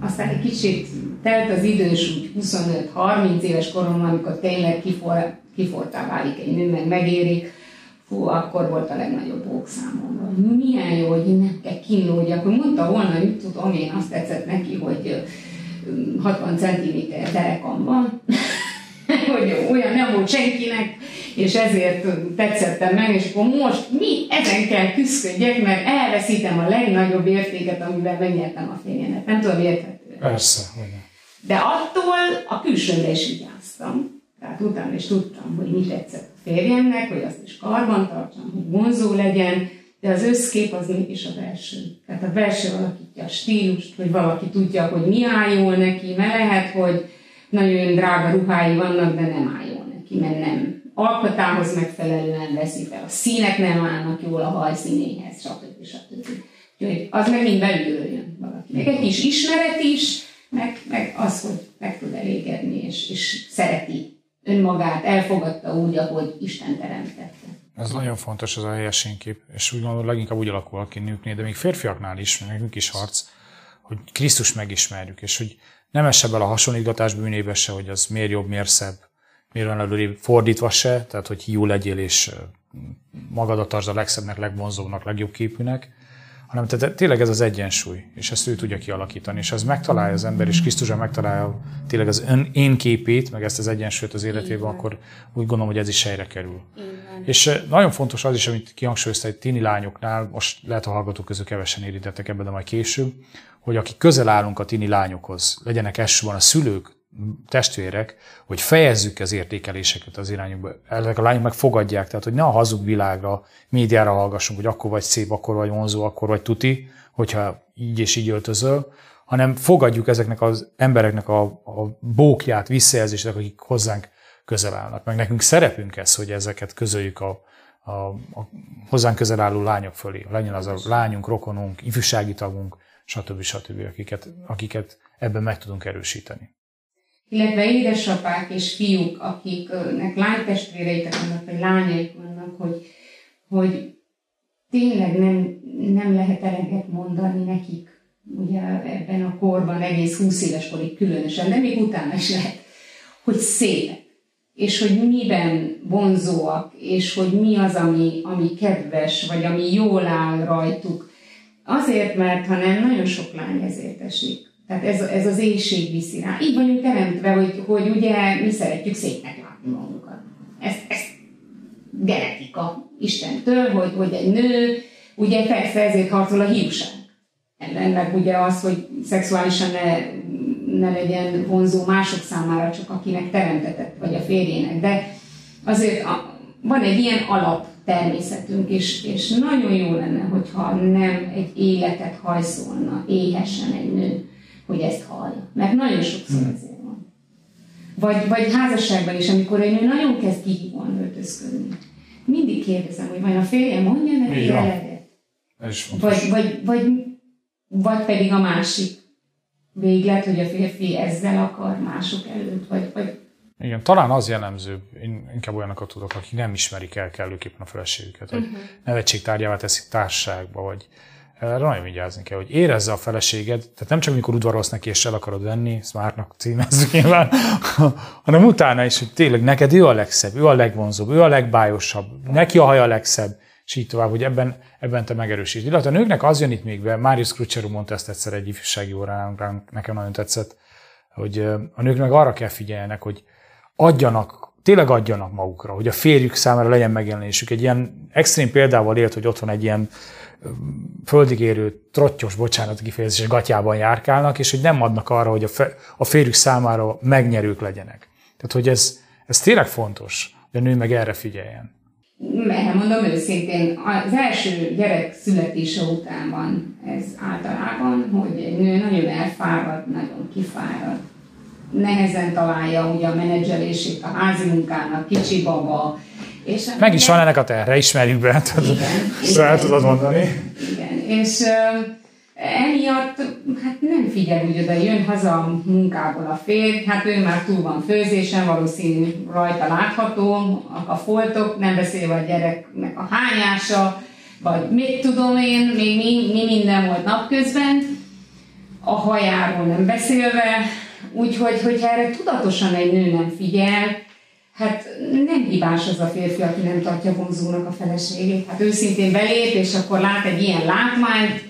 Aztán egy kicsit telt az idős úgy 25-30 éves koromban, amikor tényleg kifor, kifortá válik egy nő, meg megérik, fú, akkor volt a legnagyobb bók számomra. Milyen jó, hogy én nem kell kínlódjak. Mondta volna, hogy tudom, én azt tetszett neki, hogy 60 cm derekam van, hogy olyan nem volt senkinek, és ezért tetszettem meg, és akkor most mi ezen kell küzdködjek, mert elveszítem a legnagyobb értéket, amivel megnyertem a férjemet. Nem tudom, érthető. Persze. De attól a külsőre is vigyáztam. Tehát utána is tudtam, hogy mi tetszett a férjemnek, hogy azt is karban tartsam, hogy vonzó legyen, de az összkép az mégis a belső. Tehát a belső alakítja a stílust, hogy valaki tudja, hogy mi áll jól neki, mert lehet, hogy nagyon drága ruhái vannak, de nem áll jól neki, mert nem alkotához megfelelően veszi fel, a színek nem állnak jól a hajszínéhez, stb. stb. Úgyhogy az meg mind belülről jön valaki. Meg egy kis ismeret is, meg, meg az, hogy meg tud elégedni, és, és szereti önmagát, elfogadta úgy, ahogy Isten teremtette. Ez nagyon fontos, az a helyesénkép, és úgy gondolom, leginkább úgy alakul ki nőknél, de még férfiaknál is, meg nekünk is harc, hogy Krisztus megismerjük, és hogy nem esse bele a hasonlítgatás bűnébe se, hogy az miért jobb, miért szebb, miért van előrébb, fordítva se, tehát hogy hiú legyél és magadat tartsd a legszebbnek, legvonzóbbnak, legjobb képűnek, hanem tehát tényleg ez az egyensúly, és ezt ő tudja kialakítani, és ez megtalálja az ember, és Krisztusra megtalálja tényleg az ön, én képét, meg ezt az egyensúlyt az életében, akkor úgy gondolom, hogy ez is helyre kerül. Igen. És nagyon fontos az is, amit kihangsúlyozta egy tini lányoknál, most lehet a hallgatók közül kevesen érintettek ebben, de majd később, hogy akik közel állunk a tini lányokhoz, legyenek elsősorban a szülők, testvérek, hogy fejezzük az értékeléseket az irányukba. Ezek a lányok meg fogadják, tehát hogy ne a hazug világra, médiára hallgassunk, hogy akkor vagy szép, akkor vagy vonzó, akkor vagy tuti, hogyha így és így öltözöl, hanem fogadjuk ezeknek az embereknek a, a bókját, visszajelzéseket, akik hozzánk közel állnak. Meg nekünk szerepünk ez, hogy ezeket közöljük a, a, a hozzánk közel álló lányok fölé. Legyen az a lányunk, rokonunk, ifjúsági tagunk, stb. stb. akiket, akiket ebben meg tudunk erősíteni. Illetve édesapák és fiúk, akiknek lánytestvéreik vannak, vagy lányaik vannak, hogy, hogy tényleg nem, nem lehet eleget mondani nekik, ugye ebben a korban, egész 20 éves korig különösen, de még utána is lehet, hogy szépek, és hogy miben vonzóak, és hogy mi az, ami, ami kedves, vagy ami jól áll rajtuk. Azért, mert ha nem, nagyon sok lány ezért esik. Tehát ez, ez az éjség viszi rá. Így vagyunk teremtve, hogy, hogy ugye mi szeretjük szépnek látni magunkat. Ez, ez genetika Istentől, hogy, hogy egy nő, ugye persze ezért harcol a hiúság. Ennek ugye az, hogy szexuálisan ne, ne legyen vonzó mások számára, csak akinek teremtetett, vagy a férjének. De azért a, van egy ilyen alap természetünk, és, és nagyon jó lenne, hogyha nem egy életet hajszolna éhesen egy nő, hogy ezt hall. Mert nagyon sokszor hmm. ezért van. Vagy, vagy házasságban is, amikor egy nő nagyon kezd kihívóan öltözködni. Mindig kérdezem, hogy vajon a férje mondja neki eleget? Vagy, vagy, vagy, vagy pedig a másik véglet, hogy a férfi ezzel akar mások előtt, vagy, vagy igen, talán az jellemző, én inkább olyanokat tudok, akik nem ismerik el kellőképpen a feleségüket, hogy uh-huh. nevetségtárgyává teszik társaságba, vagy erre nagyon vigyázni kell, hogy érezze a feleséged, tehát nem csak amikor udvarolsz neki és el akarod venni, smartnak címezzük nyilván, hanem utána is, hogy tényleg neked ő a legszebb, ő a legvonzóbb, ő a legbájosabb, neki a haja a legszebb, és így tovább, hogy ebben, ebben te megerősít. Illetve a nőknek az jön itt még be, Marius Krucseru mondta ezt egyszer egy ifjúsági órán, nekem nagyon tetszett, hogy a nőknek arra kell figyeljenek, hogy adjanak, tényleg adjanak magukra, hogy a férjük számára legyen megjelenésük. Egy ilyen extrém példával élt, hogy otthon egy ilyen földig érő trottyos, bocsánat kifejezés, gatyában járkálnak, és hogy nem adnak arra, hogy a, fe, férjük számára megnyerők legyenek. Tehát, hogy ez, ez tényleg fontos, hogy a nő meg erre figyeljen. Mert mondom őszintén, az első gyerek születése után van ez általában, hogy egy nő nagyon elfárad, nagyon kifárad, nehezen találja ugye a menedzselését a házi munkának, kicsi baba. És Meg is van ennek a terre, ismerjük be. Igen, el tudod mondani. Igen, és emiatt hát nem figyel úgy oda, jön haza a munkából a férj, hát ő már túl van főzésen, valószínű rajta látható, a, a foltok, nem beszélve a gyereknek a hányása, vagy mit tudom én, még mi, mi minden volt napközben, a hajáról nem beszélve, Úgyhogy, hogyha erre tudatosan egy nő nem figyel, hát nem hibás az a férfi, aki nem tartja vonzónak a feleségét. Hát őszintén belép, és akkor lát egy ilyen látmányt,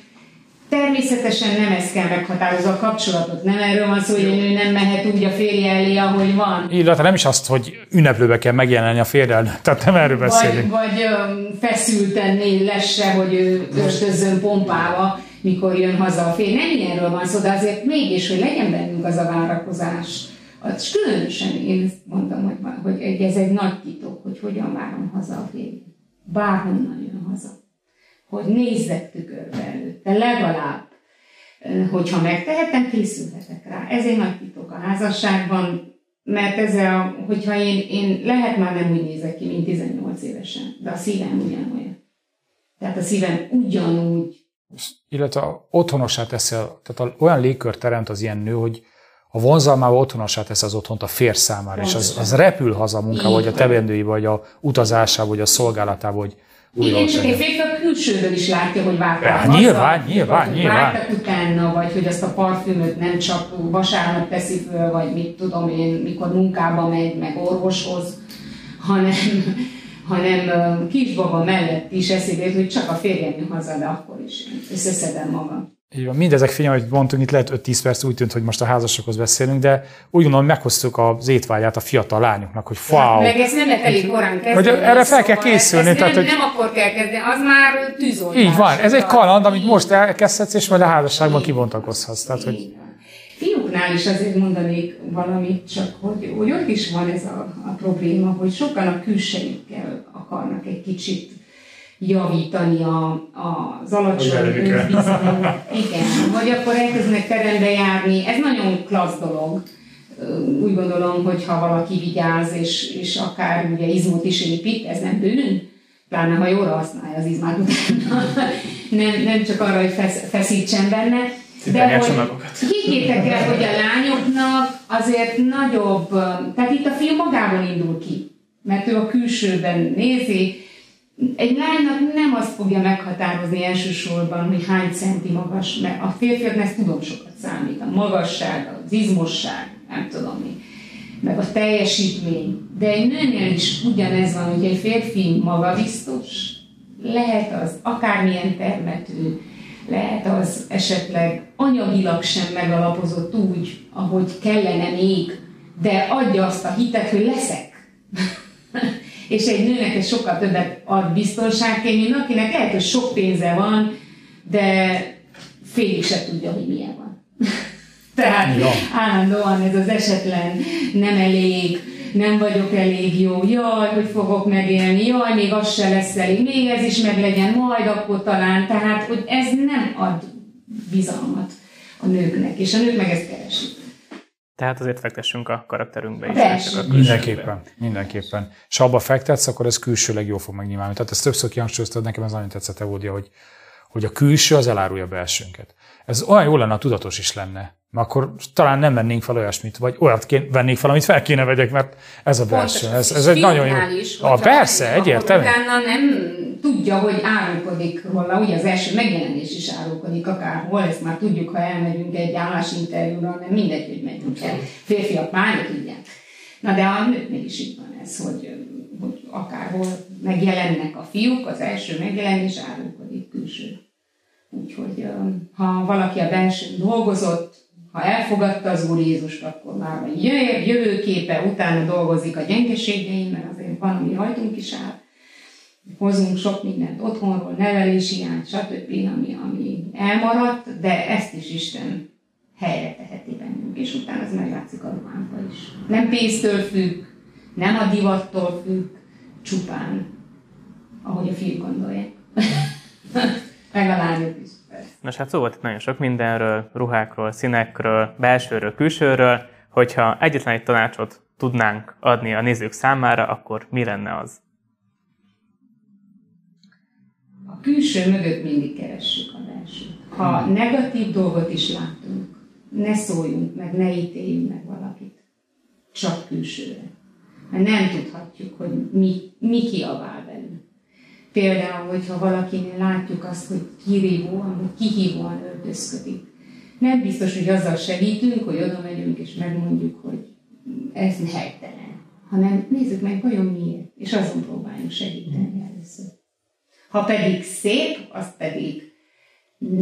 Természetesen nem ez kell meghatározza a kapcsolatot. Nem erről van szó, hogy a nő nem mehet úgy a férje elé, ahogy van. Illetve nem is azt, hogy ünneplőbe kell megjelenni a férjel. Tehát nem erről beszélünk. Vagy, vagy feszülten nél lesse, hogy ő öltözön pompába mikor jön haza a fél. Nem ilyenről van szó, de azért mégis, hogy legyen bennünk az a várakozás. És különösen én ezt mondtam, hogy, hogy ez egy nagy titok, hogy hogyan várom haza a fél. Bárhonnan jön haza. Hogy nézzek tükörbe előtte, legalább. Hogyha megtehetem, készülhetek rá. Ez egy nagy titok a házasságban, mert ezzel, hogyha én, én lehet már nem úgy nézek ki, mint 18 évesen, de a szívem ugyanolyan. Tehát a szívem ugyanúgy illetve otthonossá teszel, tehát olyan légkör teremt az ilyen nő, hogy a vonzalmával otthonossá tesz az otthont a fér számára, és az, az repül haza a munkába, vagy a tevendői, vagy a utazásába, vagy a szolgálatába, hogy igen, csak egy férfi a külsőről is látja, hogy várták. Ja, nyilván, nyilván, nyilván. Vártak utána, vagy hogy azt a parfümöt nem csak vasárnap teszi föl, vagy mit tudom én, mikor munkába megy, meg orvoshoz, hanem hanem kisbaba mellett is eszébe hogy csak a férjem haza, de akkor is összeszedem magam. Így van. Mindezek figyelme, hogy mondtunk, itt lehet 5-10 perc úgy tűnt, hogy most a házasokhoz beszélünk, de úgy gondolom, meghoztuk az étvágyát a fiatal lányoknak, hogy wow. Hát, meg ez nem lehet elég korán kezdeni. Hogy erre fel kell szóval készülni. Tehát, nem, hogy... nem akkor kell kezdeni, az már tűzoltás. Így van, ez egy kaland, amit most elkezdhetsz, és majd a házasságban kibontakozhatsz. Tehát, hogy... Fiúknál is azért mondanék valamit, csak hogy, hogy ott is van ez a, a probléma, hogy sokan a külsejükkel akarnak egy kicsit javítani a, az alacsony önbizalmat. Igen, vagy akkor elkezdenek terembe járni. Ez nagyon klassz dolog. Úgy gondolom, hogy ha valaki vigyáz, és, és akár ugye izmot is épít, ez nem bűn. pláne ha jóra használja az izmát utána, nem, nem csak arra, hogy fesz, feszítsen benne, de hogy higgyétek el, hogy a lányoknak azért nagyobb, tehát itt a film magában indul ki, mert ő a külsőben nézi, egy lánynak nem azt fogja meghatározni elsősorban, hogy hány centi magas, mert a férfiaknak ezt tudom sokat számít, a magasság, az izmosság, nem tudom mi, meg a teljesítmény. De egy nőnél is ugyanez van, hogy egy férfi magabiztos, lehet az akármilyen termetű, lehet az esetleg anyagilag sem megalapozott úgy, ahogy kellene még, de adja azt a hitet, hogy leszek. És egy nőnek ez sokkal többet ad biztonságként, mint akinek lehet, hogy sok pénze van, de félig se tudja, hogy milyen van. Tehát ja. állandóan ez az esetlen nem elég, nem vagyok elég jó, jaj, hogy fogok megélni, jaj, még az se lesz elég, még ez is meg legyen, majd akkor talán. Tehát, hogy ez nem ad bizalmat a nőknek, és a nők meg ezt keresik. Tehát azért fektessünk a karakterünkbe is. Persze. Mindenképpen, mindenképpen. És ha abba fektetsz, akkor ez külsőleg jól fog megnyilvánulni. Tehát ezt többször kihangsúlyoztad, nekem ez nagyon tetszett, Evódia, hogy, hogy a külső az elárulja a belsőnket. Ez olyan jó lenne, tudatos is lenne. Mert akkor talán nem vennénk fel olyasmit, vagy olyat kén, vennék fel, amit fel kéne vegyek, mert ez a belső. Ez, ez egy nagyon jó. Is, a, persze, egyértelmű. Utána nem tudja, hogy árulkodik róla, ugye az első megjelenés is árulkodik akárhol, ezt már tudjuk, ha elmegyünk egy állásinterjúra, nem mindegy, hogy megyünk el. Férfiak már igen. Na de a nőknél is itt van ez, hogy, hogy akárhol megjelennek a fiúk, az első megjelenés árulkodik külső. Úgyhogy ha valaki a belsőn dolgozott, ha elfogadta az Úr Jézust, akkor már a jövőképe utána dolgozik a gyengeségein, mert azért van, ami rajtunk is áll. Hozunk sok mindent otthonról, neveléshiány, stb., ami, ami elmaradt, de ezt is Isten helyre teheti bennünk, és utána ez meglátszik a ruhánkba is. Nem pénztől függ, nem a divattól függ, csupán, ahogy a fiúk gondolják. Meg a lányok. Nos, hát szó volt itt nagyon sok mindenről, ruhákról, színekről, belsőről, külsőről. Hogyha egyetlen egy tanácsot tudnánk adni a nézők számára, akkor mi lenne az? A külső mögött mindig keressük a belsőt. Ha hmm. negatív dolgot is látunk, ne szóljunk meg, ne ítéljünk meg valakit. Csak külsőre. Mert nem tudhatjuk, hogy mi, mi kiabál belül. Például, hogyha valakinél látjuk azt, hogy kirívóan, vagy kihívóan öltözködik. Nem biztos, hogy azzal segítünk, hogy oda megyünk és megmondjuk, hogy ez helytelen, hanem nézzük meg, vajon miért, és azon próbáljunk segíteni először. Ha pedig szép, azt pedig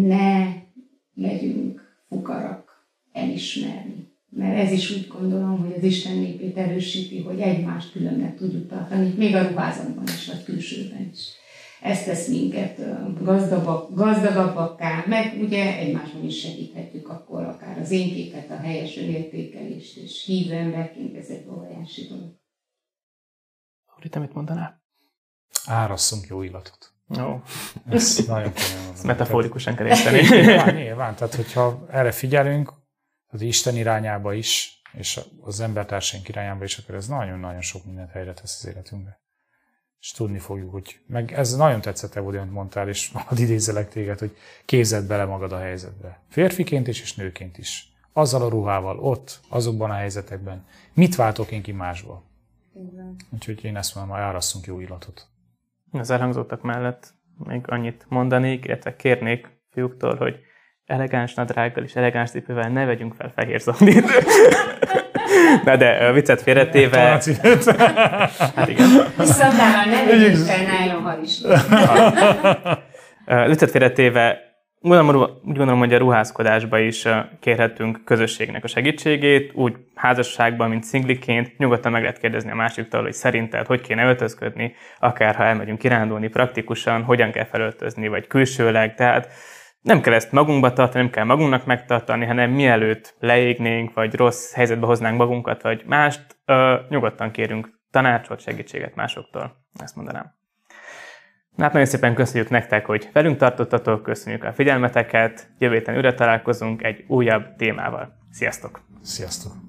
ne legyünk fukarak elismerni. Mert ez is úgy gondolom, hogy az Isten népét erősíti, hogy egymást különnek tudjuk tartani, még a ruházatban is, vagy külsőben is ez tesz minket gazdagabb, gazdagabbakká, meg ugye egymásban is segíthetjük akkor akár az én képet, a helyes önértékelést, és hívő emberként ez egy óriási dolog. Hogy te mit mondanál? Árasszunk jó illatot. Jó. Ez nagyon komolyan Ezt metaforikusan kell érteni. nyilván, nyilván, tehát hogyha erre figyelünk, az Isten irányába is, és az embertársaink irányába is, akkor ez nagyon-nagyon sok mindent helyre tesz az életünkbe és tudni fogjuk, hogy meg ez nagyon tetszett, Evodi, amit mondtál, és hadd idézelek téged, hogy képzeld bele magad a helyzetbe. Férfiként is, és nőként is. Azzal a ruhával, ott, azokban a helyzetekben. Mit váltok én ki másból? Igen. Úgyhogy én ezt mondom, hogy árasszunk jó illatot. Az elhangzottak mellett még annyit mondanék, illetve kérnék fiúktól, hogy elegáns nadrággal és elegáns cipővel ne vegyünk fel fehér zomnit. Na de viccet félretéve... hát igen. Viszont ne vegyünk fel is. Viccet félretéve Gondolom, úgy gondolom, hogy a ruházkodásba is kérhetünk közösségnek a segítségét, úgy házasságban, mint szingliként. Nyugodtan meg lehet kérdezni a másiktól, hogy szerinted hogy kéne öltözködni, akár ha elmegyünk kirándulni praktikusan, hogyan kell felöltözni, vagy külsőleg. Tehát nem kell ezt magunkba tartani, nem kell magunknak megtartani, hanem mielőtt leégnénk, vagy rossz helyzetbe hoznánk magunkat, vagy mást, ö, nyugodtan kérünk tanácsot, segítséget másoktól. Ezt mondanám. Na, hát nagyon szépen köszönjük nektek, hogy velünk tartottatok, köszönjük a figyelmeteket, jövő héten újra találkozunk egy újabb témával. Sziasztok! Sziasztok!